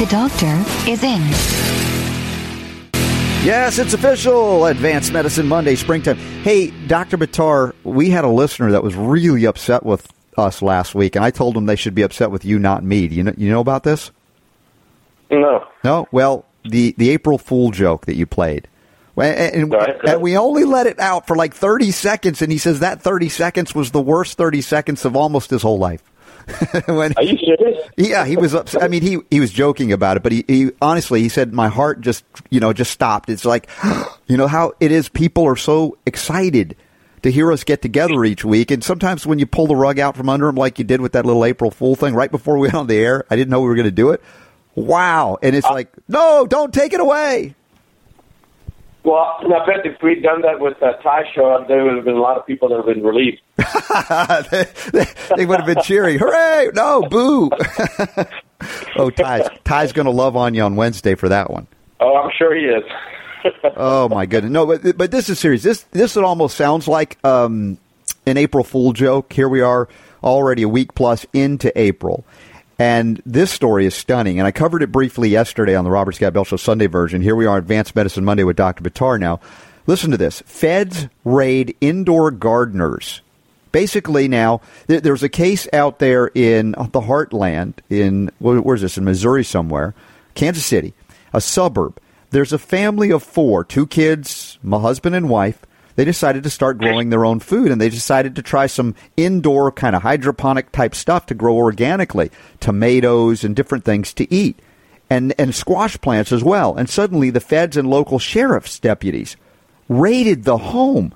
The doctor is in. Yes, it's official. Advanced Medicine Monday, springtime. Hey, Dr. Buttar, we had a listener that was really upset with us last week, and I told them they should be upset with you, not me. Do you know, you know about this? No. No? Well, the, the April Fool joke that you played. And, and- Right. and we only let it out for like 30 seconds, and he says that 30 seconds was the worst 30 seconds of almost his whole life. when, Are you serious? yeah, he was upset. I mean, he he was joking about it, but he, he honestly he said my heart just you know just stopped. It's like you know how it is. People are so excited to hear us get together each week, and sometimes when you pull the rug out from under them, like you did with that little April Fool thing right before we went on the air, I didn't know we were going to do it. Wow, and it's uh, like no, don't take it away. Well, I bet if we'd done that with uh, Ty show, there would have been a lot of people that have been relieved. they, they would have been cheering, hooray! No, boo. oh, Ty's Ty's going to love on you on Wednesday for that one. Oh, I'm sure he is. Oh my goodness! No, but but this is serious. This this almost sounds like um, an April Fool joke. Here we are, already a week plus into April, and this story is stunning. And I covered it briefly yesterday on the Robert Scott Bell Show Sunday version. Here we are, Advanced Medicine Monday with Dr. Buttar. Now, listen to this: Feds raid indoor gardeners. Basically, now there, there's a case out there in the Heartland in where- where's this in Missouri somewhere, Kansas City, a suburb. There's a family of four, two kids, my husband and wife. They decided to start growing their own food, and they decided to try some indoor kind of hydroponic type stuff to grow organically, tomatoes and different things to eat, and and squash plants as well. And suddenly, the feds and local sheriff's deputies raided the home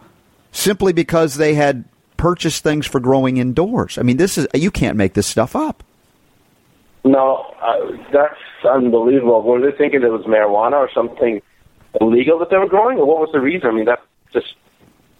simply because they had purchased things for growing indoors. I mean, this is you can't make this stuff up. No, uh, that's unbelievable. Were they thinking it was marijuana or something illegal that they were growing, or what was the reason? I mean, that's just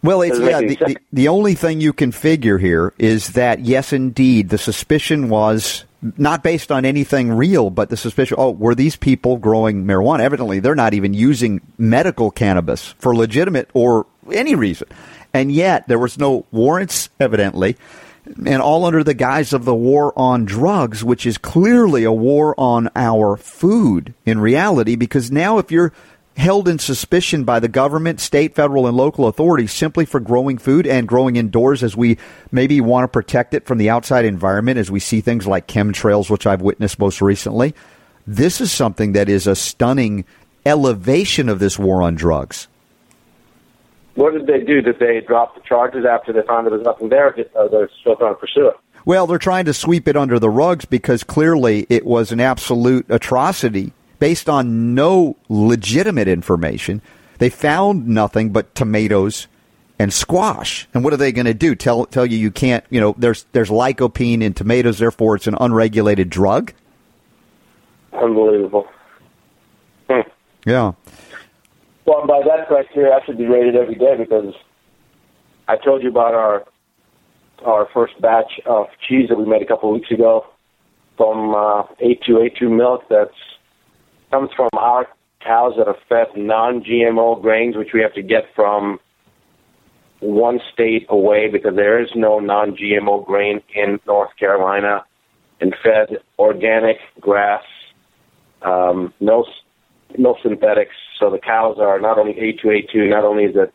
Well, it's yeah. The, the, the only thing you can figure here is that yes, indeed, the suspicion was not based on anything real, but the suspicion. Oh, were these people growing marijuana? Evidently, they're not even using medical cannabis for legitimate or any reason, and yet there was no warrants. Evidently. And all under the guise of the war on drugs, which is clearly a war on our food in reality, because now if you're held in suspicion by the government, state, federal, and local authorities simply for growing food and growing indoors as we maybe want to protect it from the outside environment as we see things like chemtrails, which I've witnessed most recently. This is something that is a stunning elevation of this war on drugs. what did they do? Did they drop the charges after they found there was nothing there, or they're still trying to pursue it? Well, they're trying to sweep it under the rugs because clearly it was an absolute atrocity based on no legitimate information. They found nothing but tomatoes and squash. And what are they going to do? Tell tell you you can't, you know, there's there's lycopene in tomatoes therefore it's an unregulated drug? Unbelievable. Hmm. Yeah. Well, by that criteria, I should be rated every day because I told you about our our first batch of cheese that we made a couple of weeks ago from uh, A2A2 milk that's comes from our cows that are fed non-GMO grains, which we have to get from one state away because there is no non-GMO grain in North Carolina, and fed organic grass, um, no no synthetics. So the cows are not only A2A2, not only is it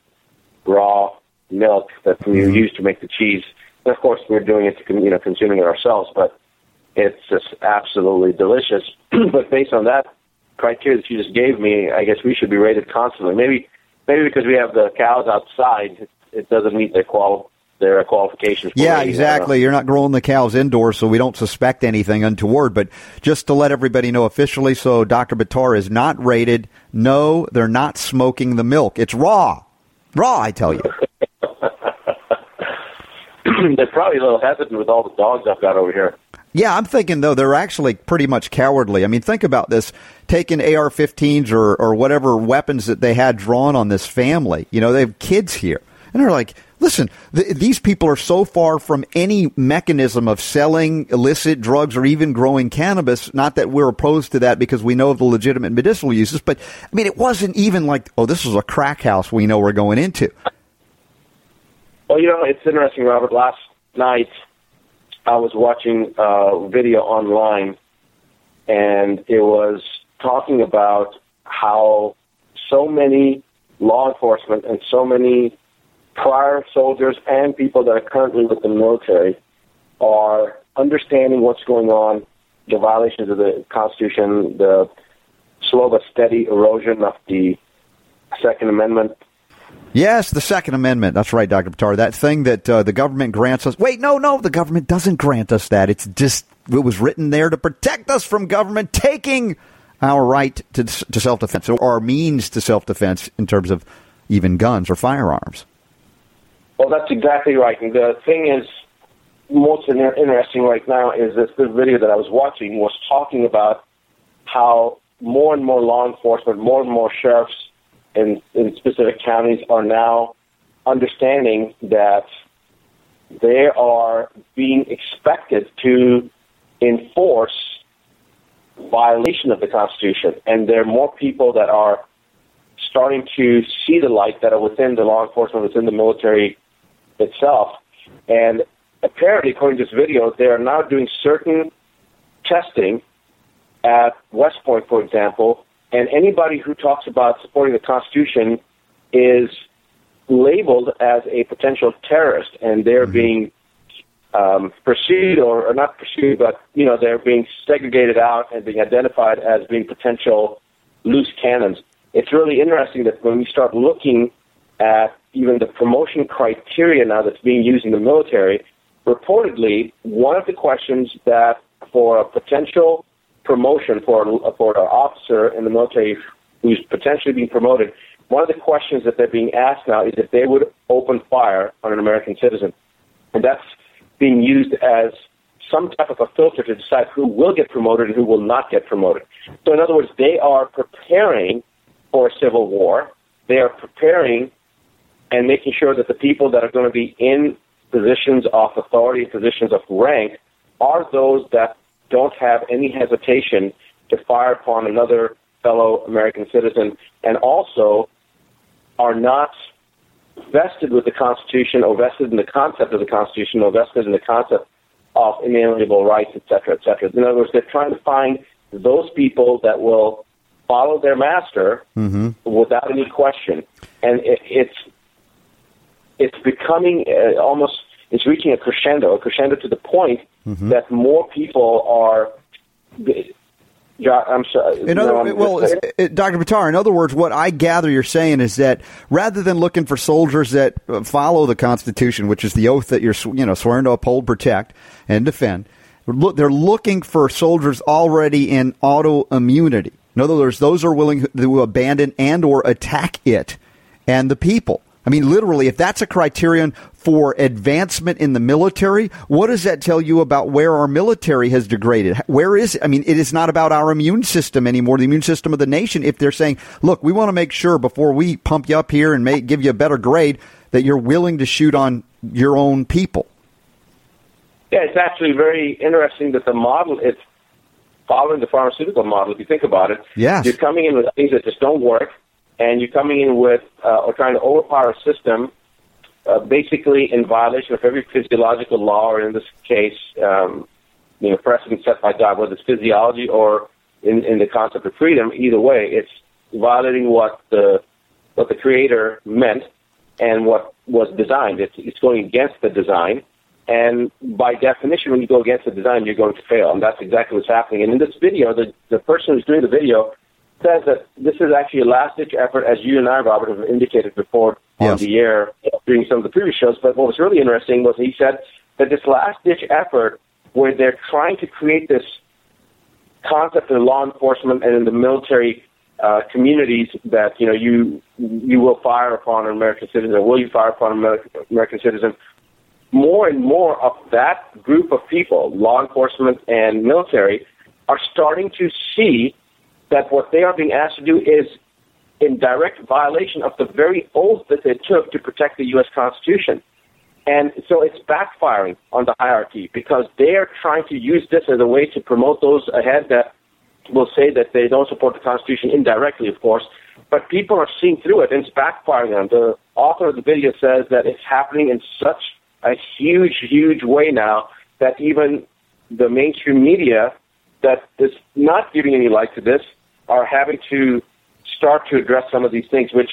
raw milk that we use to make the cheese, and of course we're doing it to you know consuming it ourselves, but it's just absolutely delicious. but based on that criteria that you just gave me, I guess we should be rated constantly. Maybe maybe because we have the cows outside, it, it doesn't meet their qual their qualifications. Yeah, rating. exactly. You're not growing the cows indoors, so we don't suspect anything untoward. But just to let everybody know officially, so Dr. Buttar is not rated. No, they're not smoking the milk. It's raw. Raw, I tell you. They're probably a little hesitant with all the dogs I've got over here. Yeah, I'm thinking though they're actually pretty much cowardly. I mean, think about this: taking AR-15s or or whatever weapons that they had drawn on this family. You know, they have kids here, and they're like, "Listen, th- these people are so far from any mechanism of selling illicit drugs or even growing cannabis. Not that we're opposed to that because we know of the legitimate medicinal uses, but I mean, it wasn't even like, oh, this is a crack house we know we're going into." Well, you know, it's interesting, Robert. Last night, I was watching a video online, and it was talking about how so many law enforcement and so many prior soldiers and people that are currently with the military are understanding what's going on, the violations of the Constitution, the slow but steady erosion of the Second Amendment, Yes, the Second Amendment. That's right, Dr. Buttar. That thing that uh, the government grants us. Wait, no, no, the government doesn't grant us that. It's just, it was written there to protect us from government taking our right to, to self defense or our means to self defense in terms of even guns or firearms. Well, that's exactly right. And the thing is, most interesting right now is this, this video that I was watching was talking about how more and more law enforcement, more and more sheriffs in, in specific counties are now understanding that they are being expected to enforce violation of the Constitution. And there are more people that are starting to see the light that are within the law enforcement, within the military itself. And apparently, according to this video, they are now doing certain testing at West Point, for example, and anybody who talks about supporting the Constitution is labeled as a potential terrorist, and they're mm-hmm. being um, pursued or, or not pursued, but you know they're being segregated out and being identified as being potential loose cannons. It's really interesting that when we start looking at even the promotion criteria now that's being used in the military, reportedly one of the questions that for a potential promotion for for an officer in the military who's potentially being promoted, one of the questions that they're being asked now is if they would open fire on an American citizen, and that's being used as some type of a filter to decide who will get promoted and who will not get promoted. So, in other words, they are preparing for a civil war. They are preparing and making sure that the people that are going to be in positions of authority, positions of rank, are those that don't have any hesitation to fire upon another fellow American citizen, and also are not vested with the Constitution or vested in the concept of the Constitution or vested in the concept of inalienable rights, et cetera, et cetera. In other words, they're trying to find those people that will follow their master mm-hmm. without any question, and it, it's it's becoming uh, almost it's reaching a crescendo, a crescendo to the point mm-hmm. that more people are. I'm sorry. In other, no, well, Dr. Buttar, in other words, what I gather you're saying is that rather than looking for soldiers that uh, follow the Constitution, which is the oath that you're you know swearing to uphold, protect, and defend, they're looking for soldiers already in autoimmunity. In other words, those are willing to abandon and or attack it and the people. I mean, literally, if that's a criterion for advancement in the military, what does that tell you about where our military has degraded? Where is it? I mean, it is not about our immune system anymore, the immune system of the nation. If they're saying, look, we want to make sure before we pump you up here and make, give you a better grade that you're willing to shoot on your own people. Yeah, it's actually very interesting that the model is following the pharmaceutical model. If you think about it, yes. you're coming in with things that just don't work and you're coming in with uh, or trying to overpower a system, uh, basically in violation of every physiological law, or in this case, um, you know, precedent set by God, whether it's physiology or in, in the concept of freedom. Either way, it's violating what the what the Creator meant and what was designed. It's, it's going against the design. And by definition, when you go against the design, you're going to fail. And that's exactly what's happening. And in this video, the, the person who's doing the video says that this is actually a last ditch effort, as you and I, Robert, have indicated before on the air during some of the previous shows. But what was really interesting was he said that this last ditch effort, where they're trying to create this concept in law enforcement and in the military uh, communities that you know you you will fire upon an American citizen, will you fire upon an American, American citizen? more and more of that group of people, law enforcement and military, are starting to see that what they are being asked to do is in direct violation of the very oath that they took to protect the U.S. Constitution. And so it's backfiring on the hierarchy because they are trying to use this as a way to promote those ahead that will say that they don't support the Constitution indirectly, of course. But people are seeing through it and it's backfiring on them. The author of the video says that it's happening in such a huge, huge way now that even the mainstream media that is not giving any light to this are having to start to address some of these things, which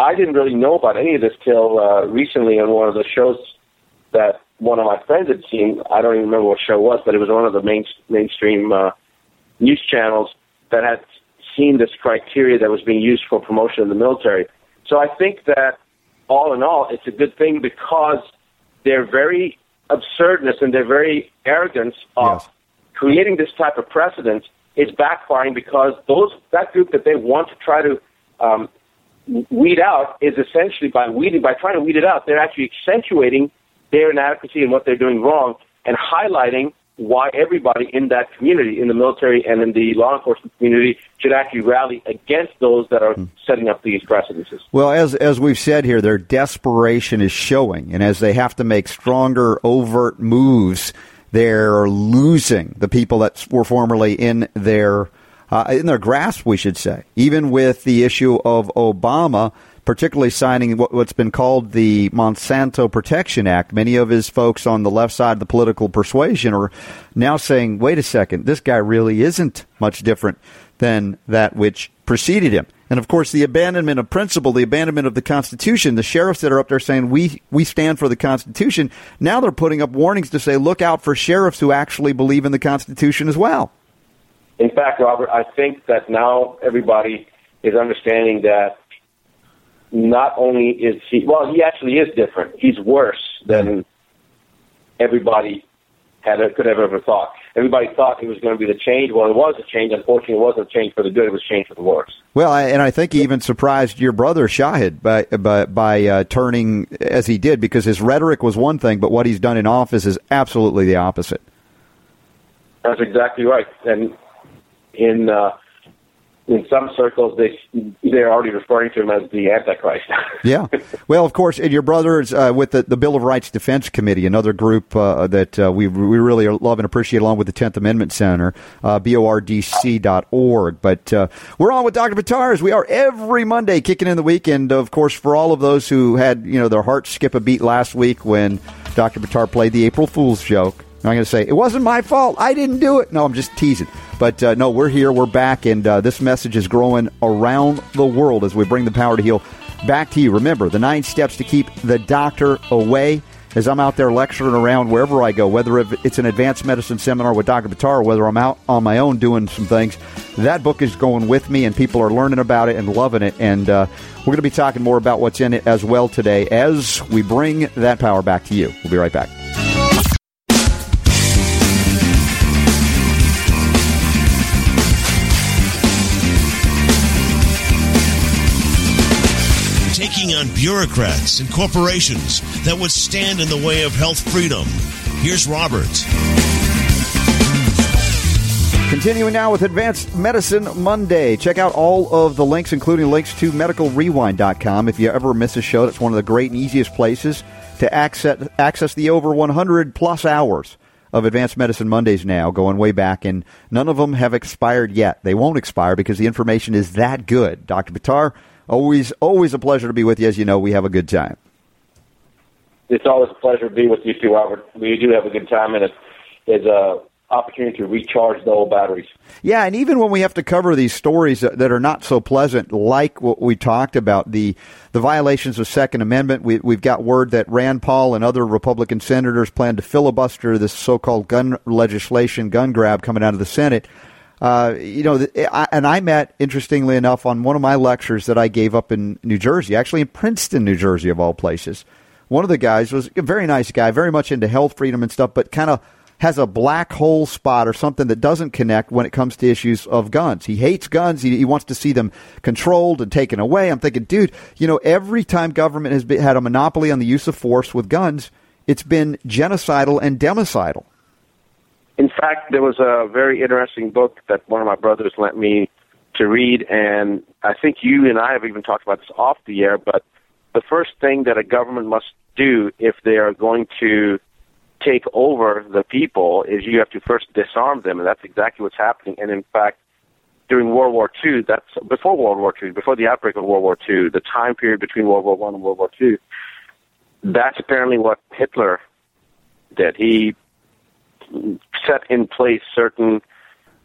I didn't really know about any of this till uh, recently on one of the shows that one of my friends had seen. I don't even remember what show it was, but it was one of the main, mainstream uh, news channels that had seen this criteria that was being used for promotion in the military. So I think that all in all, it's a good thing because their very absurdness and their very arrogance of Yes. creating this type of precedent is backfiring because those that group that they want to try to um, weed out is essentially by weeding by trying to weed it out, they're actually accentuating their inadequacy and what they're doing wrong and highlighting why everybody in that community, in the military and in the law enforcement community, should actually rally against those that are setting up these precedences. Well, as as we've said here, their desperation is showing, and as they have to make stronger, overt moves, they're losing the people that were formerly in their uh, in their grasp, we should say. Even with the issue of Obama, particularly signing what, what's been called the Monsanto Protection Act, many of his folks on the left side of the political persuasion are now saying, "Wait a second, this guy really isn't much different than that which preceded him." And of course, the abandonment of principle, the abandonment of the Constitution, the sheriffs that are up there saying, we, we stand for the Constitution, now they're putting up warnings to say, look out for sheriffs who actually believe in the Constitution as well. In fact, Robert, I think that now everybody is understanding that not only is he, well, he actually is different. He's worse than everybody had could have ever thought. Everybody thought it was going to be the change. Well, it was a change. Unfortunately, it wasn't a change for the good. It was a change for the worse. Well, I- and I think he even surprised your brother Shahid by by, by uh, turning as he did because his rhetoric was one thing, but what he's done in office is absolutely the opposite. That's exactly right. And in uh, in some circles, they they're already referring to him as the Antichrist. Yeah. Well, of course, and your brother's uh, with the, the Bill of Rights Defense Committee, another group uh, that uh, we we really love and appreciate, along with the Tenth Amendment Center, uh, bordc.org. But uh, we're on with Dr. Buttar as we are every Monday, kicking in the weekend. Of course, for all of those who had you know their hearts skip a beat last week when Dr. Buttar played the April Fool's joke. I'm going to say it wasn't my fault. I didn't do it. No, I'm just teasing. But uh, no, we're here. We're back, and uh, this message is growing around the world as we bring the power to heal back to you. Remember the nine steps to keep the doctor away. As I'm out there lecturing around wherever I go, whether it's an advanced medicine seminar with Dr. Buttar whether I'm out on my own doing some things, that book is going with me, and people are learning about it and loving it. And uh, we're going to be talking more about what's in it as well today as we bring that power back to you. We'll be right back. On bureaucrats and corporations that would stand in the way of health freedom. Here's Robert. Continuing now with Advanced Medicine Monday. Check out all of the links, including links to medicalrewind.com. If you ever miss a show, that's one of the great and easiest places to access, access the over 100 plus hours of Advanced Medicine Mondays now, going way back, and none of them have expired yet. They won't expire because the information is that good. Dr. Buttar, always, always a pleasure to be with you. As you know, we have a good time. it's always a pleasure to be with you too, Robert. We do have a good time, and it's, it's a opportunity to recharge the old batteries. Yeah, and even when we have to cover these stories that, that are not so pleasant, like what we talked about, the the violations of Second Amendment, we, we've got word that Rand Paul and other Republican senators plan to filibuster this so-called gun legislation, gun grab coming out of the Senate. Uh, you know, and I met, interestingly enough, on one of my lectures that I gave up in New Jersey, actually in Princeton, New Jersey, of all places. One of the guys was a very nice guy, very much into health freedom and stuff, but kind of has a black hole spot or something that doesn't connect when it comes to issues of guns. He hates guns. He, he wants to see them controlled and taken away. I'm thinking, dude, you know, every time government has been, had a monopoly on the use of force with guns, it's been genocidal and democidal. In fact, there was a very interesting book that one of my brothers lent me to read, and I think you and I have even talked about this off the air, but the first thing that a government must do if they are going to take over the people is you have to first disarm them, and that's exactly what's happening. And in fact, during World War II, that's before World War II, before the outbreak of World War II, the time period between World War One and World War II, that's apparently what Hitler did. He set in place certain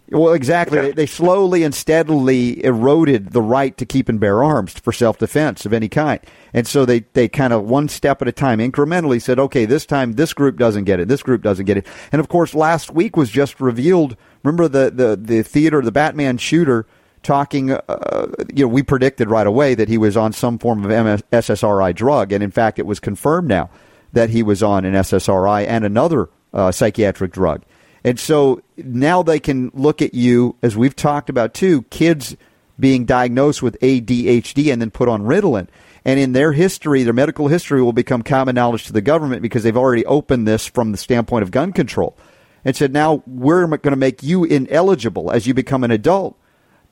well, exactly. They, they, slowly and steadily eroded the right to keep and bear arms for self defense of any kind. And so they, they kind of one step at a time incrementally said, okay, this time this group doesn't get it, this group doesn't get it. And of course, last week was just revealed. Remember the, the, the theater, the Batman shooter talking, uh, you know, we predicted right away that he was on some form of MS- SSRI drug. And in fact, it was confirmed now that he was on an SSRI and another uh, psychiatric drug. And so now they can look at you, as we've talked about too, kids being diagnosed with ADHD and then put on Ritalin. And in their history, their medical history will become common knowledge to the government because they've already opened this from the standpoint of gun control. And said, now we're going to make you ineligible as you become an adult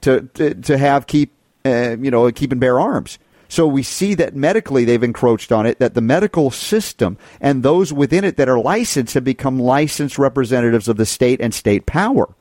to, to, to have keep, uh, you know, keep and bear arms. So we see that medically they've encroached on it, that the medical system and those within it that are licensed have become licensed representatives of the state and state power.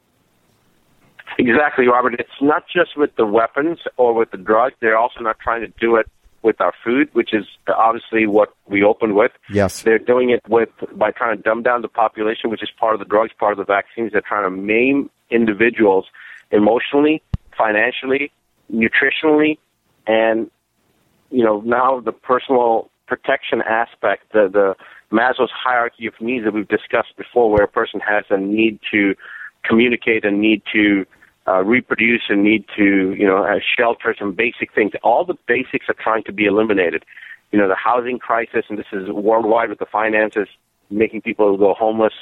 Exactly, Robert. It's not just with the weapons or with the drugs. They're also not trying to do it with our food, which is obviously what we opened with. Yes. They're doing it with by trying to dumb down the population, which is part of the drugs, part of the vaccines. They're trying to maim individuals emotionally, financially, nutritionally, and you know, now the personal protection aspect, the, the Maslow's hierarchy of needs that we've discussed before, where a person has a need to communicate and need to uh, reproduce and need to, you know, have shelter, some basic things. All the basics are trying to be eliminated. You know, the housing crisis, and this is worldwide with the finances making people go homeless.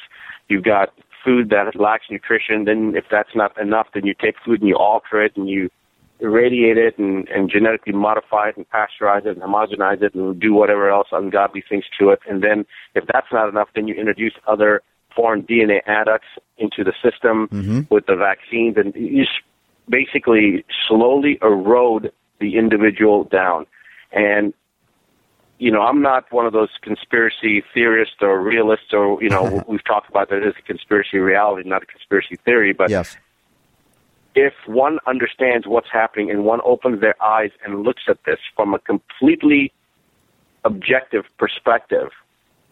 You've got food that lacks nutrition. Then, if that's not enough, then you take food and you alter it and you irradiate it and, and genetically modify it and pasteurize it and homogenize it and do whatever else ungodly things to it. And then if that's not enough, then you introduce other foreign DNA adducts into the system mm-hmm. with the vaccines and you basically slowly erode the individual down. And you know, I'm not one of those conspiracy theorists or realists or, you know, we've talked about that as a conspiracy reality, not a conspiracy theory, but yes if one understands what's happening and one opens their eyes and looks at this from a completely objective perspective,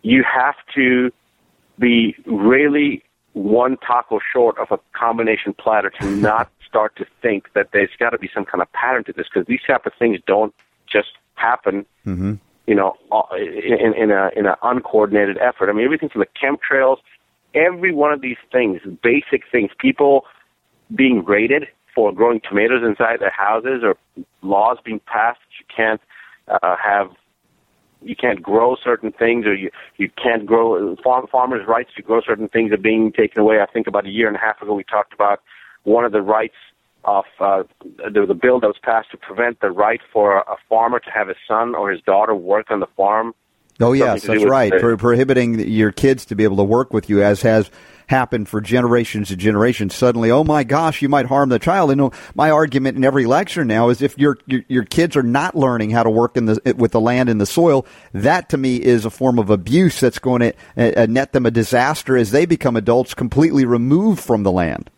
you have to be really one taco short of a combination platter to not start to think that there's got to be some kind of pattern to this because these type of things don't just happen. Mm-hmm. You know, uh, in, in a in an uncoordinated effort. I mean, everything from the chemtrails, every one of these things, basic things. People being rated for growing tomatoes inside their houses or laws being passed you can't uh, have you can't grow certain things or you you can't grow farm farmers rights to grow certain things are being taken away. I think about a year and a half ago we talked about one of the rights of uh, there was a bill that was passed to prevent the right for a farmer to have his son or his daughter work on the farm Oh yes, that's right. Pro- prohibiting your kids to be able to work with you, as has happened for generations and generations. Suddenly, oh my gosh, you might harm the child. And my argument in every lecture now is if your, your your, kids are not learning how to work in the with the land and the soil, that to me is a form of abuse that's going to uh, uh, net them a disaster as they become adults, completely removed from the land.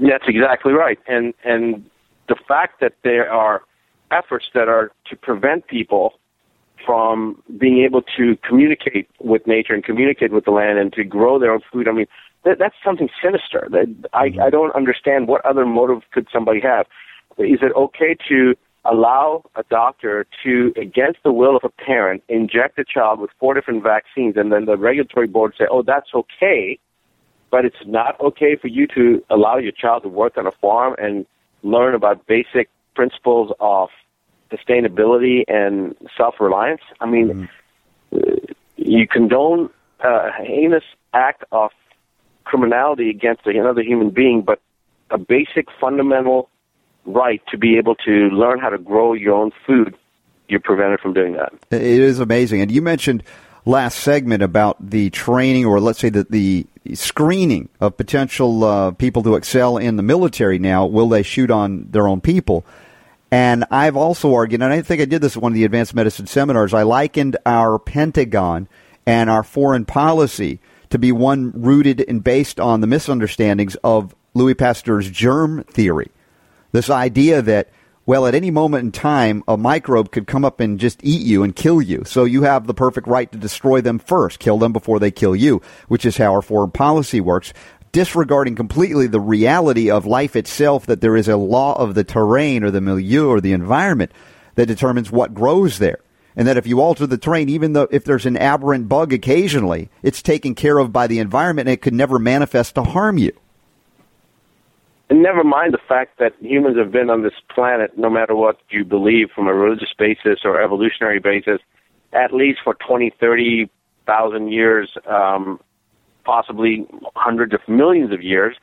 That's exactly right, and and the fact that there are efforts that are to prevent people from being able to communicate with nature and communicate with the land and to grow their own food. I mean, that, that's something sinister. That I, I don't understand what other motive could somebody have. Is it okay to allow a doctor to, against the will of a parent, inject a child with four different vaccines, and then the regulatory board say, "Oh, that's okay," but it's not okay for you to allow your child to work on a farm and learn about basic principles of sustainability and self-reliance. I mean, mm-hmm. you condone uh, a heinous act of criminality against another human being, but a basic fundamental right to be able to learn how to grow your own food, you're prevented from doing that. It is amazing. And you mentioned last segment about the training, or let's say that the screening of potential uh, people to excel in the military now. Will they shoot on their own people? And I've also argued, and I think I did this at one of the advanced medicine seminars, I likened our Pentagon and our foreign policy to be one rooted and based on the misunderstandings of Louis Pasteur's germ theory. This idea that, well, at any moment in time, a microbe could come up and just eat you and kill you. So you have the perfect right to destroy them first, kill them before they kill you, which is how our foreign policy works disregarding completely the reality of life itself that there is a law of the terrain or the milieu or the environment that determines what grows there. And that if you alter the terrain, even though if there's an aberrant bug occasionally, it's taken care of by the environment and it could never manifest to harm you. And never mind the fact that humans have been on this planet, no matter what you believe from a religious basis or evolutionary basis, at least for 20, 30,000 years, um, possibly hundreds of millions of years.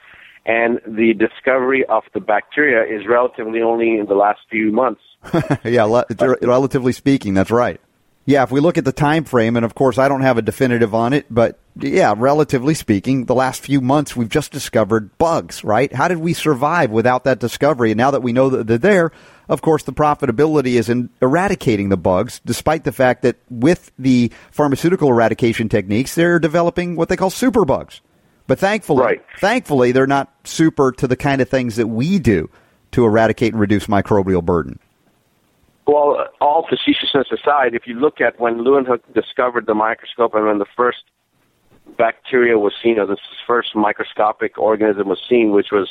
And the discovery of the bacteria is relatively only in the last few months. yeah, le- relatively speaking, that's right. Yeah, if we look at the time frame, and of course I don't have a definitive on it, but yeah, relatively speaking, the last few months we've just discovered bugs, right? How did we survive without that discovery? And now that we know that they're there, of course, the profitability is in eradicating the bugs, despite the fact that with the pharmaceutical eradication techniques, they're developing what they call superbugs. But thankfully, right. thankfully, they're not super to the kind of things that we do to eradicate and reduce microbial burden. Well, all facetiousness aside, if you look at when Leeuwenhoek discovered the microscope and when the first bacteria was seen, or the first microscopic organism was seen, which was,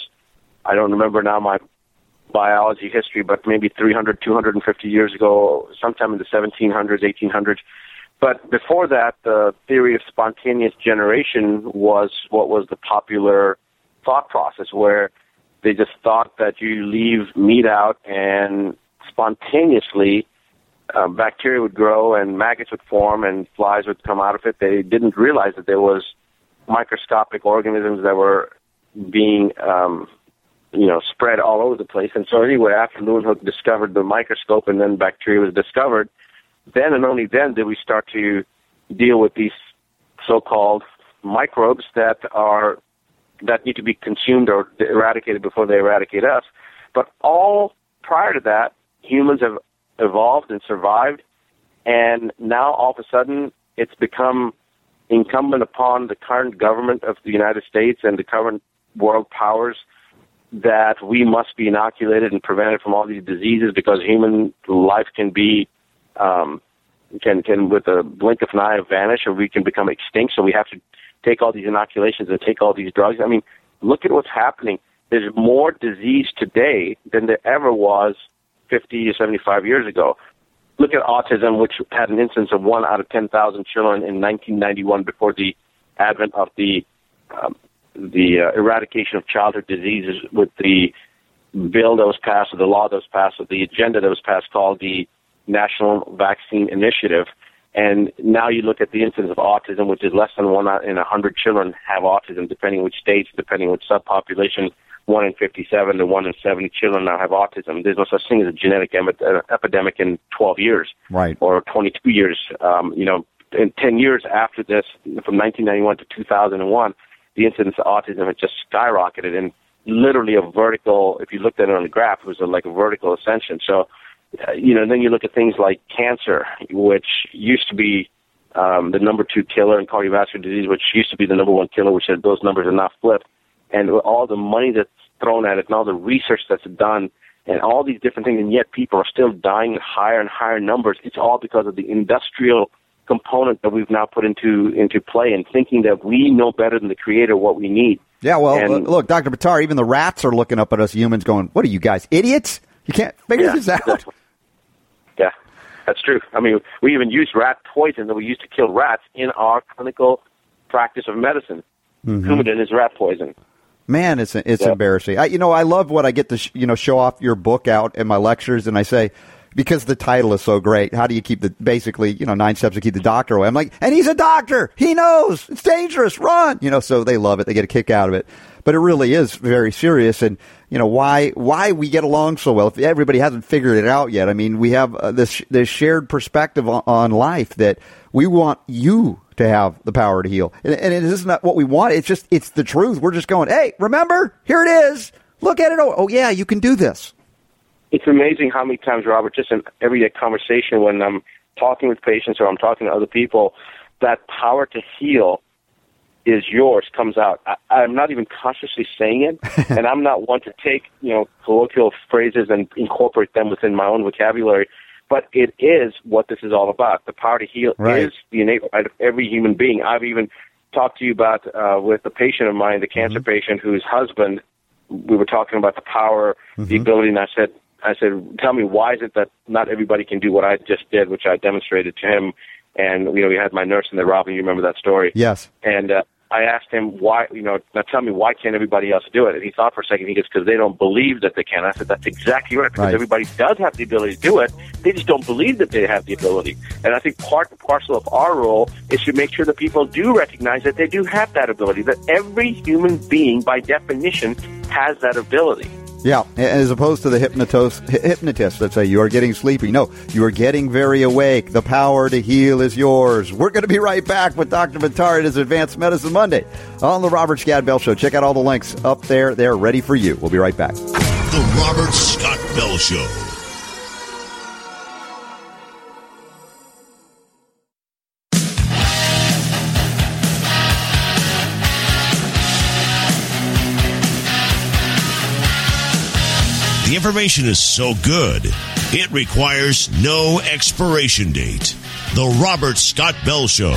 I don't remember now my biology history, but maybe 300, 250 years ago, sometime in the 1700s, 1800s. But before that, the theory of spontaneous generation was what was the popular thought process, where they just thought that you leave meat out and spontaneously uh, bacteria would grow and maggots would form and flies would come out of it. They didn't realize that there was microscopic organisms that were being um, you know, spread all over the place. And so anyway, after Leeuwenhoek discovered the microscope and then bacteria was discovered, then and only then did we start to deal with these so-called microbes that are that need to be consumed or eradicated before they eradicate us. But all prior to that, humans have evolved and survived, and now all of a sudden it's become incumbent upon the current government of the United States and the current world powers that we must be inoculated and prevented from all these diseases because human life can be um, can can with a blink of an eye vanish or we can become extinct. So we have to take all these inoculations and take all these drugs. I mean, look at what's happening. There's more disease today than there ever was 50 or 75 years ago. Look at autism, which had an incidence of one out of 10,000 children in 1991 before the advent of the um, the uh, eradication of childhood diseases with the bill that was passed, or the law that was passed, or the agenda that was passed called the National Vaccine Initiative. And now you look at the incidence of autism, which is less than one in a hundred children have autism, depending which states, depending which subpopulation. One in 57 to one in 70 children now have autism. There's no such thing as a genetic em- uh, epidemic in 12 years, right, or 22 years. Um, you know, in 10 years after this, from 1991 to 2001, the incidence of autism had just skyrocketed and literally a vertical, if you looked at it on the graph, it was a, like a vertical ascension. So, uh, you know, then you look at things like cancer, which used to be um, the number two killer in cardiovascular disease, which used to be the number one killer, which had, those numbers are now flipped. And all the money that's thrown at it and all the research that's done and all these different things, and yet people are still dying in higher and higher numbers. It's all because of the industrial component that we've now put into into play and thinking that we know better than the creator what we need. Yeah, well, And- look, Dr. Buttar, even the rats are looking up at us humans going, what are you guys, idiots? You can't figure Yeah, this out. exactly. Yeah, that's true. I mean, we even use rat poison that we used to kill rats in our clinical practice of medicine. Mm-hmm. Coumadin is rat poison. Man, it's it's Yeah. embarrassing. I, you know, I love what I get to sh- you know show off your book out in my lectures, and I say because the title is so great. How do you keep the basically you know nine steps to keep the doctor away? I'm like, and he's a doctor. He knows it's dangerous. Run. You know, so they love it. They get a kick out of it. but it really is very serious. And you know why why we get along so well. If everybody hasn't figured it out yet, I mean, we have uh, this this shared perspective on, on life that we want you to have the power to heal, and, and it isn't what we want. It's just it's the truth. We're just going, hey, remember, here it is. Look at it. Oh, oh yeah, you can do this. It's amazing how many times, Robert, just in everyday conversation when I'm talking with patients or I'm talking to other people, that power to heal is yours comes out. I, I'm not even consciously saying it, and I'm not one to take you know colloquial phrases and incorporate them within my own vocabulary. But it is what this is all about. The power to heal Right. is the innate right of every human being. I've even talked to you about uh, with a patient of mine, the cancer patient whose husband. We were talking about the power, the ability, and I said, I said, tell me why is it that not everybody can do what I just did, which I demonstrated to him. And you know, we had my nurse in there, Robin. You remember that story? Yes. And uh, I asked him why, you know, now tell me why can't everybody else do it? And he thought for a second. He goes, because they don't believe that they can. I said, that's exactly right. Because Right. everybody does have the ability to do it. They just don't believe that they have the ability. And I think part and parcel of our role is to make sure that people do recognize that they do have that ability. That every human being, by definition, has that ability. Yeah, as opposed to the hypnotist that say you are getting sleepy. No, you are getting very awake. The power to heal is yours. We're going to be right back with Dr. Buttar at his Advanced Medicine Monday on the Robert Scott Bell Show. Check out all the links up there. They're ready for you. We'll be right back. The Robert Scott Bell Show. Information is so good, it requires no expiration date. The Robert Scott Bell Show.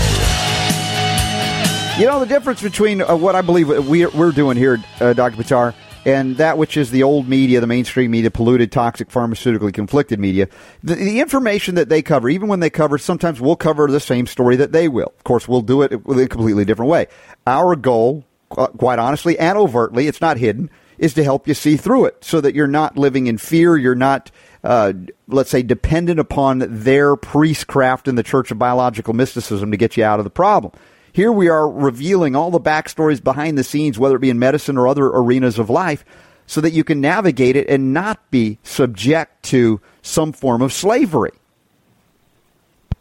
You know the difference between uh, what I believe we're, we're doing here, uh, Dr. Buttar, and that which is the old media, the mainstream media, polluted, toxic, pharmaceutically conflicted media. The, the information that they cover, even when they cover, sometimes we'll cover the same story that they will. Of course, we'll do it in a completely different way. Our goal, quite honestly and overtly, it's not hidden, is to help you see through it so that you're not living in fear. You're not, uh, let's say, dependent upon their priestcraft in the Church of Biological Mysticism to get you out of the problem. Here we are revealing all the backstories behind the scenes, whether it be in medicine or other arenas of life, so that you can navigate it and not be subject to some form of slavery.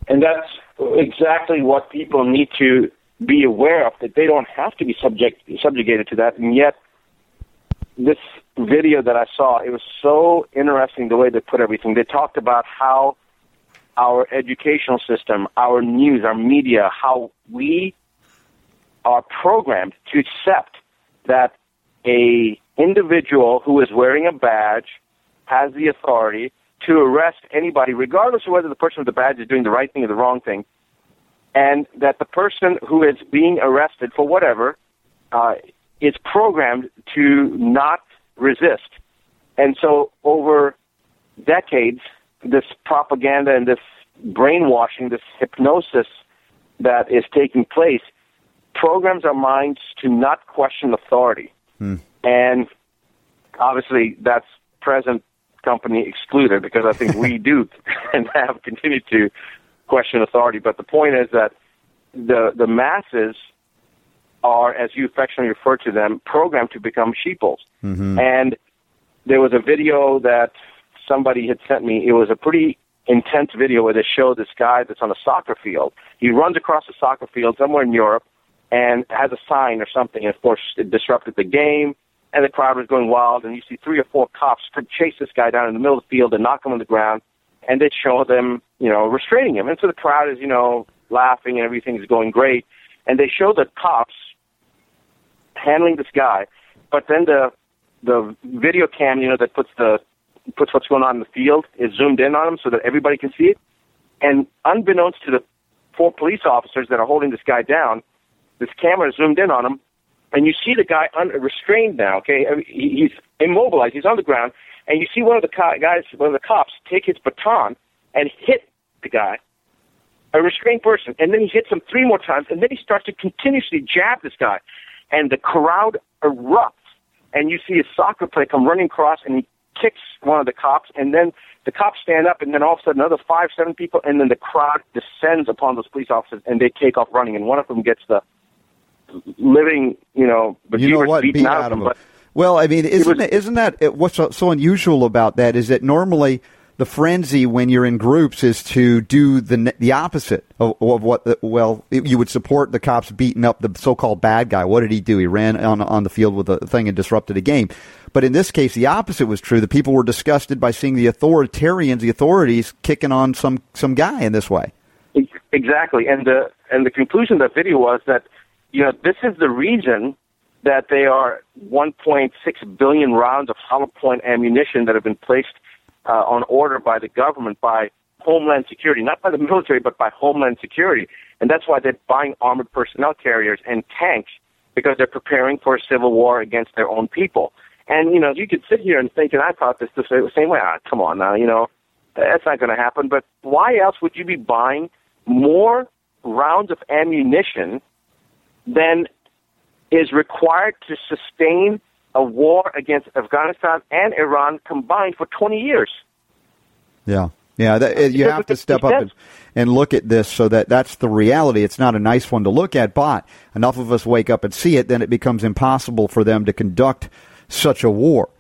And that's exactly what people need to be aware of, that they don't have to be subject, subjugated to that. And yet, this video that I saw, it was so interesting the way they put everything. They talked about how our educational system, our news, our media, how we are programmed to accept that a individual who is wearing a badge has the authority to arrest anybody, regardless of whether the person with the badge is doing the right thing or the wrong thing, and that the person who is being arrested for whatever uh, is programmed to not resist. And so, over decades, this propaganda and this brainwashing, this hypnosis that is taking place, programs our minds to not question authority. Hmm. And obviously, that's present company excluded because I think we do and have continued to question authority. But the point is that the the masses are, as you affectionately refer to them, programmed to become sheeples. Mm-hmm. And there was a video that somebody had sent me. It was a pretty intense video where they show this guy that's on a soccer field. He runs across a soccer field somewhere in Europe and has a sign or something. And of course, it disrupted the game, and the crowd was going wild. And you see three or four cops could chase this guy down in the middle of the field and knock him on the ground, and they'd show them, you know, restraining him. And so the crowd is, you know, laughing and everything's going great. And they show the cops handling this guy, but then the the video cam, you know, that puts the puts what's going on in the field is zoomed in on him so that everybody can see it. And unbeknownst to the four police officers that are holding this guy down, this camera is zoomed in on him, and you see the guy unrestrained now. Okay, he's immobilized. He's on the ground, and you see one of the co- guys, one of the cops, take his baton and hit the guy, a restrained person, and then he hits him three more times, and then he starts to continuously jab this guy, and the crowd erupts, and you see a soccer player come running across, and he kicks one of the cops, and then the cops stand up, and then all of a sudden another five, seven people, and then the crowd descends upon those police officers, and they take off running, and one of them gets the living, you know, but you know what? beaten out, out of them. them. Well, I mean, isn't was- it, isn't that what's so unusual about that? Is that normally the frenzy when you're in groups is to do the the opposite of, of what. The, well, you would support the cops beating up the so-called bad guy. What did he do? He ran on on the field with a thing and disrupted a game. But in this case, the opposite was true. The people were disgusted by seeing the authoritarians, the authorities, kicking on some some guy in this way. Exactly, and the and the conclusion of the video was that you know this is the reason that they are 1.6 billion rounds of hollow point ammunition that have been placed uh, on order by the government by Homeland Security, not by the military, but by Homeland Security, and that's why they're buying armored personnel carriers and tanks because they're preparing for a civil war against their own people. And you know, you could sit here and think, and I thought this the same way. Ah, come on now, you know, that's not going to happen. But why else would you be buying more rounds of ammunition than is required to sustain a war against Afghanistan and Iran combined for 20 years? Yeah. Yeah, that, you have to step up and, and look at this so that that's the reality. It's not a nice one to look at, but enough of us wake up and see it, then it becomes impossible for them to conduct such a war.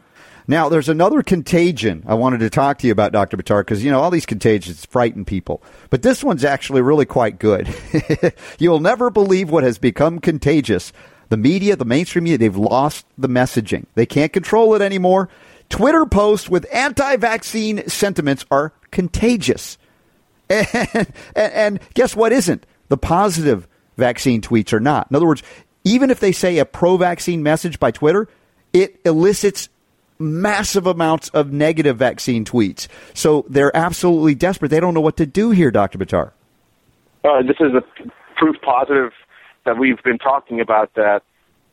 Now, there's another contagion I wanted to talk to you about, Dr. Buttar, because, you know, all these contagions frighten people. But this one's actually really quite good. You'll never believe what has become contagious. The media, the mainstream media, they've lost the messaging. They can't control it anymore. Twitter posts with anti vaccine sentiments are contagious. And, and, guess what isn't? The positive vaccine tweets are not. In other words, even if they say a pro vaccine message by Twitter, it elicits massive amounts of negative vaccine tweets. So they're absolutely desperate. They don't know what to do here, Dr. Buttar. Uh, this is a proof positive that we've been talking about that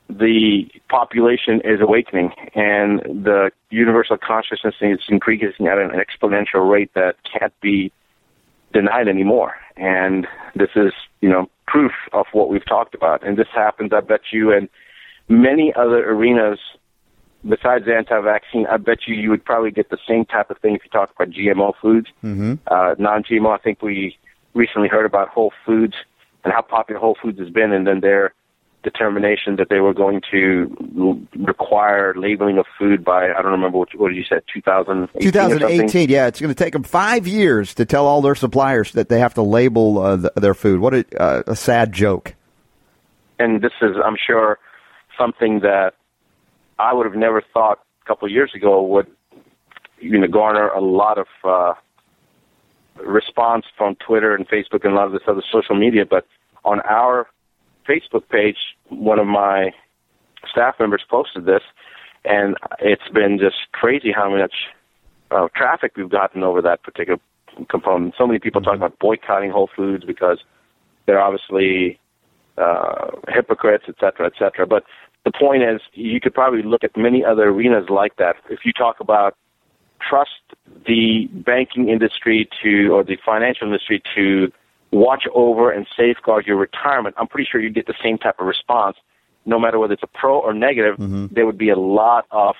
the population is awakening and the universal consciousness is increasing at an exponential rate that can't be denied anymore. And this is, you know, proof of what we've talked about. And this happens, I bet you, in many other arenas besides anti-vaccine. I bet you you would probably get the same type of thing if you talk about GMO foods. Mm-hmm. Uh, non-GMO, I think we recently heard about Whole Foods and how popular Whole Foods has been, and then their determination that they were going to require labeling of food by I don't remember what, what did you say 2018 2018, yeah, it's going to take them five years to tell all their suppliers that they have to label uh, th their food. What a, uh, a sad joke. and this is, I'm sure, something that I would have never thought a couple of years ago would, you know, garner a lot of uh, response from Twitter and Facebook and a lot of this other social media. But on our Facebook page, one of my staff members posted this, and it's been just crazy how much uh, traffic we've gotten over that particular component. So many people talking about boycotting Whole Foods because they're obviously uh, hypocrites, et cetera, et cetera. But the point is, you could probably look at many other arenas like that. If you talk about trust the banking industry to, or the financial industry to watch over and safeguard your retirement, I'm pretty sure you'd get the same type of response. No matter whether it's a pro or negative, mm-hmm. there would be a lot of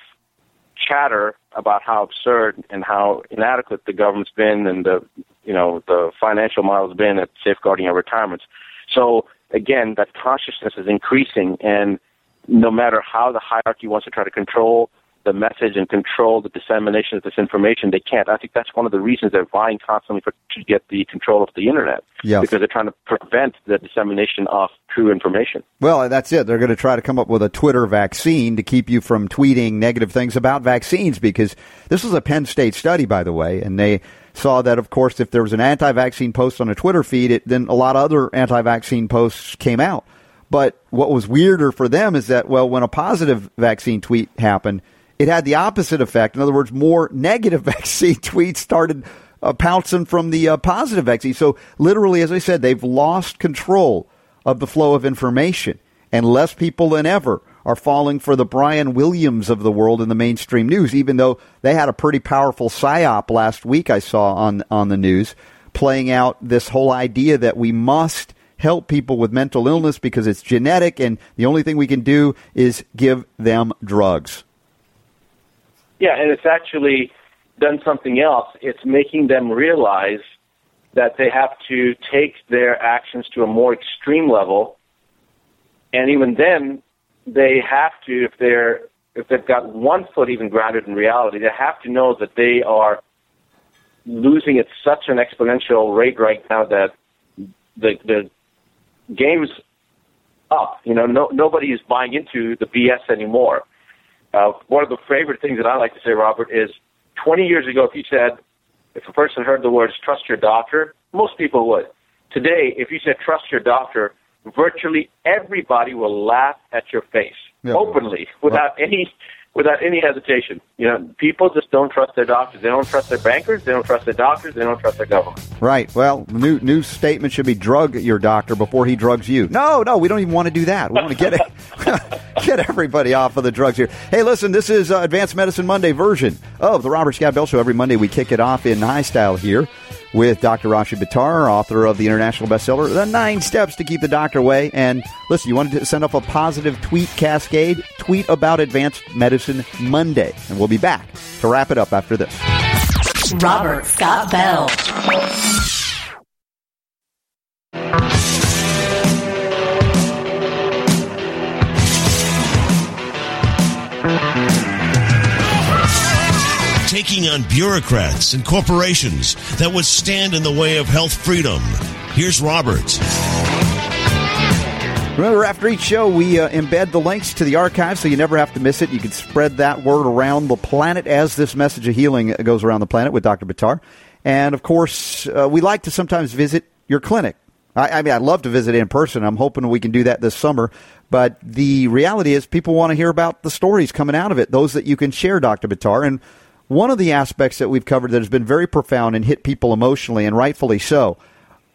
chatter about how absurd and how inadequate the government's been and the you know the financial model's been at safeguarding our retirements. So again, that consciousness is increasing, and no matter how the hierarchy wants to try to control the message and control the dissemination of this information, they can't. I think that's one of the reasons they're vying constantly for to get the control of the internet because they're trying to prevent the dissemination of true information. Well, that's it. They're going to try to come up with a Twitter vaccine to keep you from tweeting negative things about vaccines because this was a Penn State study, by the way, and they saw that, of course, if there was an anti-vaccine post on a Twitter feed, it, then a lot of other anti-vaccine posts came out. But what was weirder for them is that, well, when a positive vaccine tweet happened, it had the opposite effect. In other words, more negative vaccine tweets started uh, pouncing from the uh, positive vaccine. So, literally, as I said, they've lost control of the flow of information, and less people than ever are falling for the Brian Williams of the world in the mainstream news. Even though they had a pretty powerful psyop last week, I saw on on the news playing out this whole idea that we must help people with mental illness because it's genetic, and the only thing we can do is give them drugs. Yeah, and it's actually done something else. It's making them realize that they have to take their actions to a more extreme level and even then, they have to if they're if they've got one foot even grounded in reality, they have to know that they are losing at such an exponential rate right now that the the game's up. You know, no, nobody is buying into the BS anymore. Uh, one of the favorite things that I like to say, Robert, is 20 years ago, if you said, if a person heard the words trust your doctor, most people would. Today, if you said trust your doctor, virtually everybody will laugh at your face Yeah. openly without any without any hesitation. You know, people just don't trust their doctors. They don't trust their bankers. They don't trust their doctors. They don't trust their government. Right. Well, new new statement should be drug your doctor before he drugs you. No, no, we don't even want to do that. We want to get it, get everybody off of the drugs here. Hey, listen, this is uh, Advanced Medicine Monday version of the Robert Scott Bell Show. Every Monday we kick it off in high style here with Dr. Rashi Buttar, author of the international bestseller The Nine Steps to Keep the Doctor Away. And listen, you wanted to send off a positive tweet cascade? Tweet about Advanced Medicine Monday, and we'll be back to wrap it up after this. Robert Scott Bell. Taking on bureaucrats and corporations that would stand in the way of health freedom. Here's Robert. Remember, after each show, we uh, embed the links to the archive so you never have to miss it. You can spread that word around the planet as this message of healing goes around the planet with Dr. Buttar. And of course, uh, we like to sometimes visit your clinic. I, I mean, I'd love to visit in person. I'm hoping we can do that this summer. But the reality is, people want to hear about the stories coming out of it, those that you can share, Dr. Buttar. And one of the aspects that we've covered that has been very profound and hit people emotionally, and rightfully so,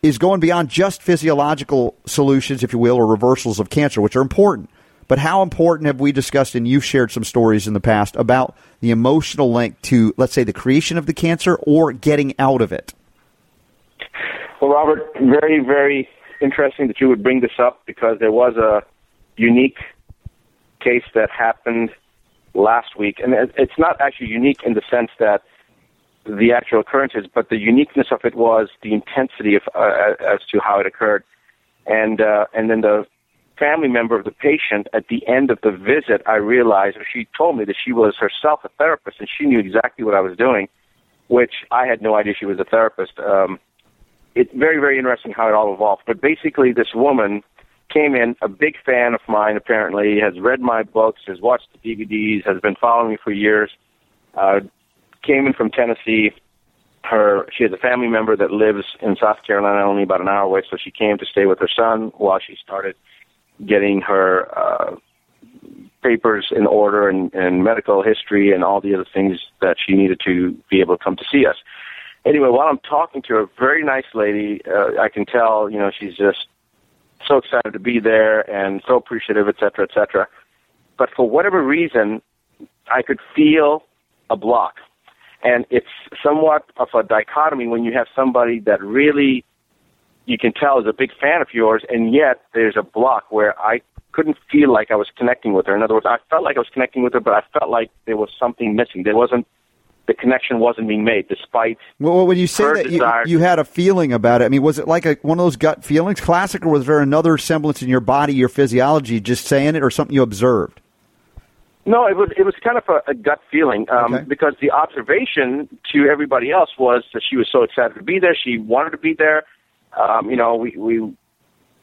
is going beyond just physiological solutions, if you will, or reversals of cancer, which are important. But how important have we discussed, and you've shared some stories in the past about the emotional link to, let's say, the creation of the cancer or getting out of it? Well, Robert, very, very interesting that you would bring this up because there was a unique case that happened last week, and it's not actually unique in the sense that the actual occurrences, but the uniqueness of it was the intensity of uh, as to how it occurred, and uh, and then the family member of the patient at the end of the visit, I realized, or she told me that she was herself a therapist and she knew exactly what I was doing, which I had no idea she was a therapist. Um, it's very, very interesting how it all evolved. But basically, this woman came in, a big fan of mine, apparently, has read my books, has watched the DVDs, has been following me for years, uh, came in from Tennessee. Her, she has a family member that lives in South Carolina, only about an hour away, so she came to stay with her son while she started getting her uh, papers in order and, and medical history and all the other things that she needed to be able to come to see us anyway, while I'm talking to her, very nice lady, uh, I can tell, you know, she's just so excited to be there and so appreciative, et cetera, et cetera. But for whatever reason, I could feel a block. And it's somewhat of a dichotomy when you have somebody that really you can tell is a big fan of yours, and yet there's a block where I couldn't feel like I was connecting with her. In other words, I felt like I was connecting with her, but I felt like there was something missing. There wasn't the connection wasn't being made, despite Well, when you say that you, you had a feeling about it, I mean, was it like a, one of those gut feelings, classic, or was there another semblance in your body, your physiology, just saying it, or something you observed? No, it was it was kind of a, a gut feeling um, Okay. because the observation to everybody else was that she was so excited to be there. She wanted to be there. Um, you know, we we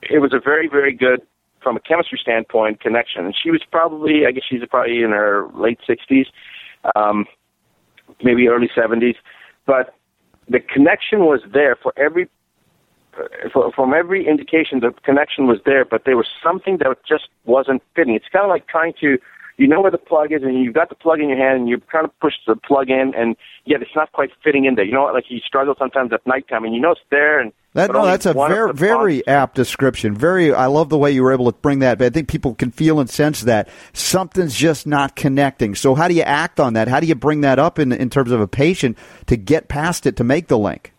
it was a very very good from a chemistry standpoint connection. And she was probably I guess she's probably in her late sixties, um, maybe early seventies, but the connection was there for every for, from every indication the connection was there, but there was something that just wasn't fitting. It's kind of like trying to, you know where the plug is, and you've got the plug in your hand, and you kind of push the plug in, and yet it's not quite fitting in there. You know, like you struggle sometimes at nighttime, and you know it's there, and That, no, that's a very, very apt description. Very, I love the way you were able to bring that. But I think people can feel and sense that something's just not connecting. So, how do you act on that? How do you bring that up in in terms of a patient to get past it to make the link?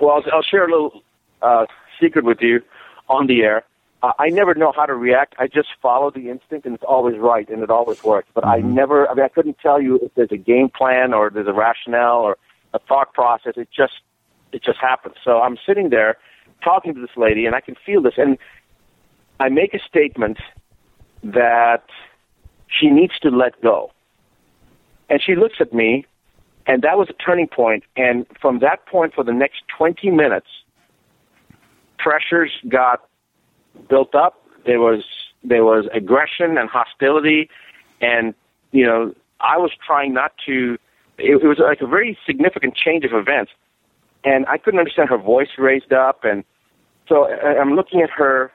Well, I'll, I'll share a little uh, secret with you on the air. Uh, I never know how to react. I just follow the instinct, and it's always right, and it always works. But I never, I mean, I couldn't tell you if there's a game plan or there's a rationale or a thought process. It just, it just happens. So I'm sitting there talking to this lady, and I can feel this. And I make a statement that she needs to let go. And she looks at me, and that was a turning point. And from that point, for the next 20 minutes, pressures got built up. There was there was aggression and hostility, and you know I was trying not to. It, it was like a very significant change of events, and I couldn't understand her voice raised up, and so I- I'm looking at her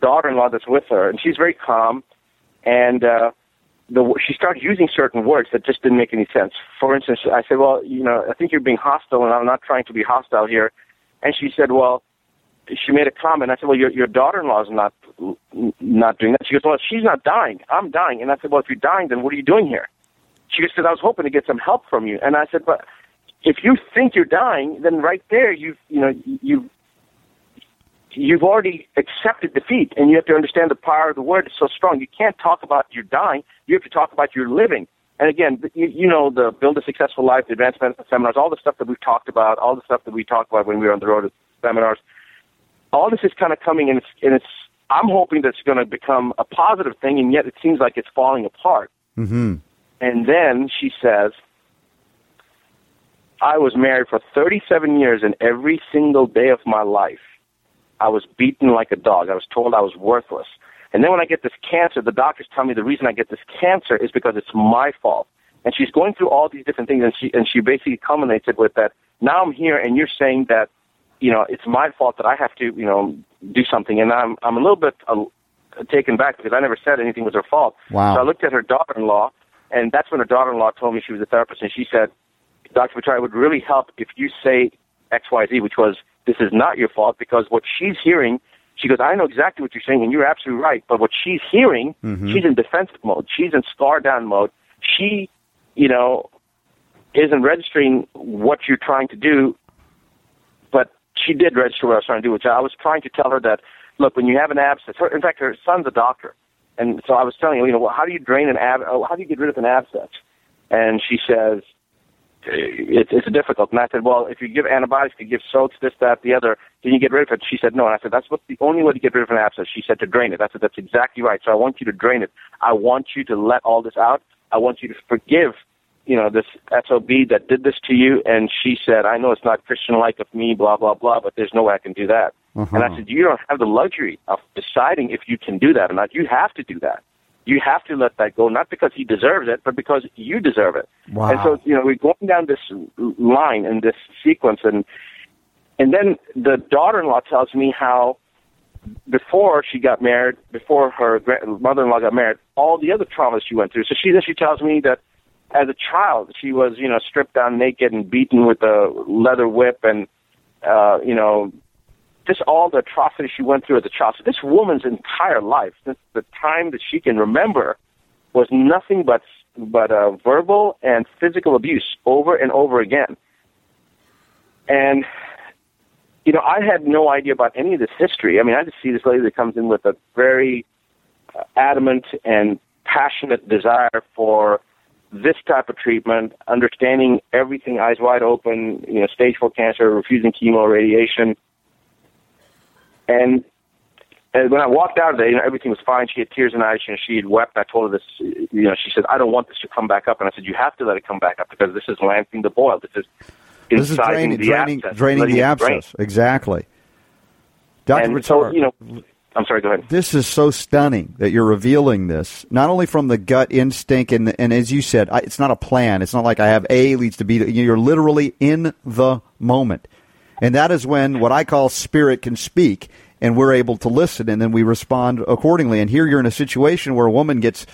daughter-in-law that's with her, and she's very calm, and uh, the she started using certain words that just didn't make any sense. For instance, I said, "Well, you know, I think you're being hostile, and I'm not trying to be hostile here," and she said, "Well." She made a comment. I said, "Well, your your daughter-in-law is not not doing that." She goes, "Well, she's not dying. I'm dying." And I said, "Well, if you're dying, then what are you doing here?" She goes, "Because I was hoping to get some help from you." And I said, "But if you think you're dying, then right there, you've you know you you've already accepted defeat, and you have to understand the power of the word is so strong. You can't talk about you're dying; you have to talk about you're living. And again, you, you know the build a successful life, the advanced management seminars, all the stuff that we've talked about, all the stuff that we talked about when we were on the road to seminars. All this is kind of coming, and it's and it's. I'm hoping that it's going to become a positive thing, and yet it seems like it's falling apart. Mm-hmm. And then she says, I was married for 37 years, and every single day of my life, I was beaten like a dog. I was told I was worthless. And then when I get this cancer, the doctors tell me the reason I get this cancer is because it's my fault. And she's going through all these different things, and she and she basically culminates it with that. Now I'm here, and you're saying that, you know, it's my fault that I have to, you know, do something. And I'm I'm a little bit uh, taken back because I never said anything was her fault. Wow. So I looked at her daughter-in-law, and that's when her daughter-in-law told me she was a therapist, and she said, Dr. It would really help if you say X, Y, Z, which was, this is not your fault, because what she's hearing, she goes, I know exactly what you're saying, and you're absolutely right, but what she's hearing, Mhm. she's in defensive mode. She's in scar down mode. She, you know, isn't registering what you're trying to do, but she did register what I was trying to do, which I was trying to tell her that, look, when you have an abscess, her, in fact, her son's a doctor. And so I was telling her, you know, well, how do you drain an ab? How do you get rid of an abscess? And she says, it's it's difficult. And I said, well, if you give antibiotics, you give soaks, this, that, the other, can you get rid of it? She said, no. And I said, that's what the only way to get rid of an abscess. She said, to drain it. I said, that's exactly right. So I want you to drain it. I want you to let all this out. I want you to forgive, you know, this SOB that did this to you. And she said, I know it's not Christian-like of me, blah, blah, blah, but there's no way I can do that. Uh-huh. And I said, you don't have the luxury of deciding if you can do that or not. You have to do that. You have to let that go, not because he deserves it, but because you deserve it. Wow. And so, you know, we're going down this line and this sequence, and and then the daughter-in-law tells me how before she got married, before her mother-in-law got married, all the other traumas she went through. So she then she tells me that as a child she was, you know, stripped down naked and beaten with a leather whip, and uh, you know, just all the atrocities she went through as a child. So this woman's entire life, since the time that she can remember, was nothing but but uh, verbal and physical abuse over and over again. And you know, I had no idea about any of this history. I mean, I just see this lady that comes in with a very uh, adamant and passionate desire for this type of treatment, understanding everything eyes wide open, you know, stage four cancer, refusing chemo, radiation. And, and when I walked out of there, you know, everything was fine. She had tears in her eyes. You know, she had wept. I told her this, you know, she said, I don't want this to come back up. And I said, you have to let it come back up because this is lancing the boil. This is This is draining, the draining, abscess, draining the it drain. abscess. Exactly. Dr. And Ritzar, so, you know, I'm sorry, go ahead. this is so stunning that you're revealing this, not only from the gut instinct, and, and as you said, I, it's not a plan. It's not like I have A leads to B. You're literally in the moment. And that is when what I call spirit can speak, and we're able to listen, and then we respond accordingly. And here you're in a situation where a woman gets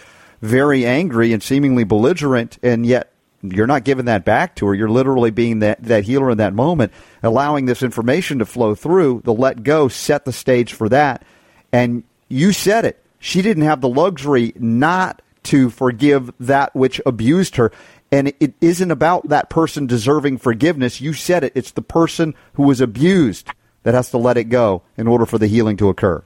very angry and seemingly belligerent, and yet you're not giving that back to her. You're literally being that, that healer in that moment, allowing this information to flow through. The let go set the stage for that. And you said it. She didn't have the luxury not to forgive that which abused her. And it isn't about that person deserving forgiveness. You said it. It's the person who was abused that has to let it go in order for the healing to occur.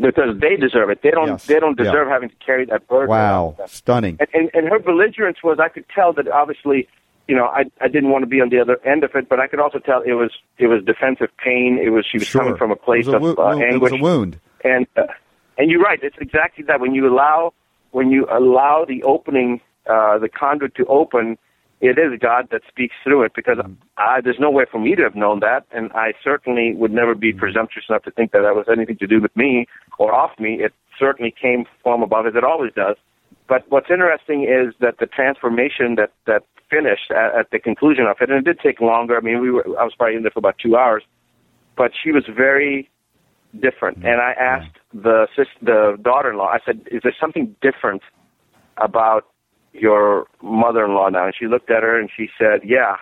Because they deserve it. They don't. Yes. They don't Yeah. deserve having to carry that burden. Wow. Stunning. And, and, and her belligerence was, I could tell that obviously you know, I I didn't want to be on the other end of it, but I could also tell it was it was defensive pain. It was she was Sure. coming from a place a of wo- uh, wo- it was a wound. And uh, and you're right. It's exactly that. When you allow when you allow the opening, uh, the conduit to open, it is God that speaks through it. Because Mm-hmm. I, there's no way for me to have known that, and I certainly would never be presumptuous enough to think that that was anything to do with me or off me. It certainly came from above, as it always does. But what's interesting is that the transformation that that finished at, at the conclusion of it, and it did take longer. I mean, we were I was probably in there for about two hours, but she was very different. And I asked the the daughter-in-law. I said, "Is there something different about your mother-in-law now?" And she looked at her and she said, "Yeah,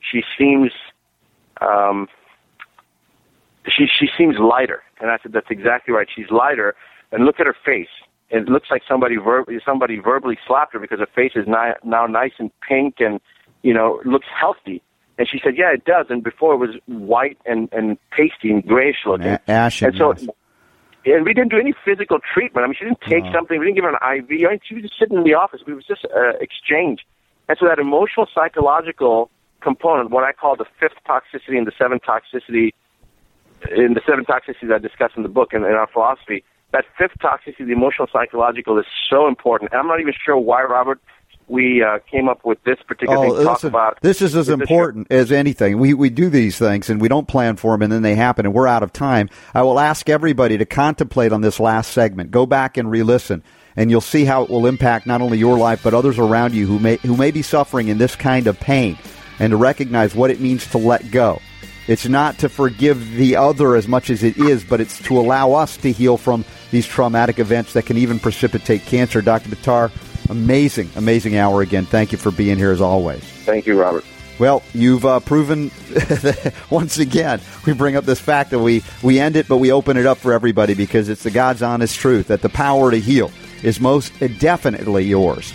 she seems." Um, she she seems lighter, and I said that's exactly right. She's lighter, and look at her face. It looks like somebody ver- somebody verbally slapped her because her face is ni- now nice and pink, and you know looks healthy. And she said, "Yeah, it does." And before it was white and and pasty and grayish looking. A- ashen, And so, yes. And we didn't do any physical treatment. I mean, she didn't take something. We didn't give her an IV. I mean, she was just sitting in the office. We was just uh, exchange. And so that emotional psychological component, what I call the fifth toxicity and the seventh toxicity, in the seven toxicities I discuss in the book and in our philosophy, that fifth toxicity, the emotional psychological, is so important. And I'm not even sure why, Robert, we uh, came up with this particular Oh, thing to talk listen, about. this is as with the show. important as anything. We we do these things and we don't plan for them, and then they happen, and we're out of time. I will ask everybody to contemplate on this last segment. Go back and re-listen, and you'll see how it will impact not only your life but others around you who may who may be suffering in this kind of pain, and to recognize what it means to let go. It's not to forgive the other as much as it is, but it's to allow us to heal from these traumatic events that can even precipitate cancer. Dr. Buttar, amazing, amazing hour again. Thank you for being here as always. Thank you, Robert. Well, you've uh, proven once again. We bring up this fact that we we end it, but we open it up for everybody because it's the God's honest truth that the power to heal is most definitely yours.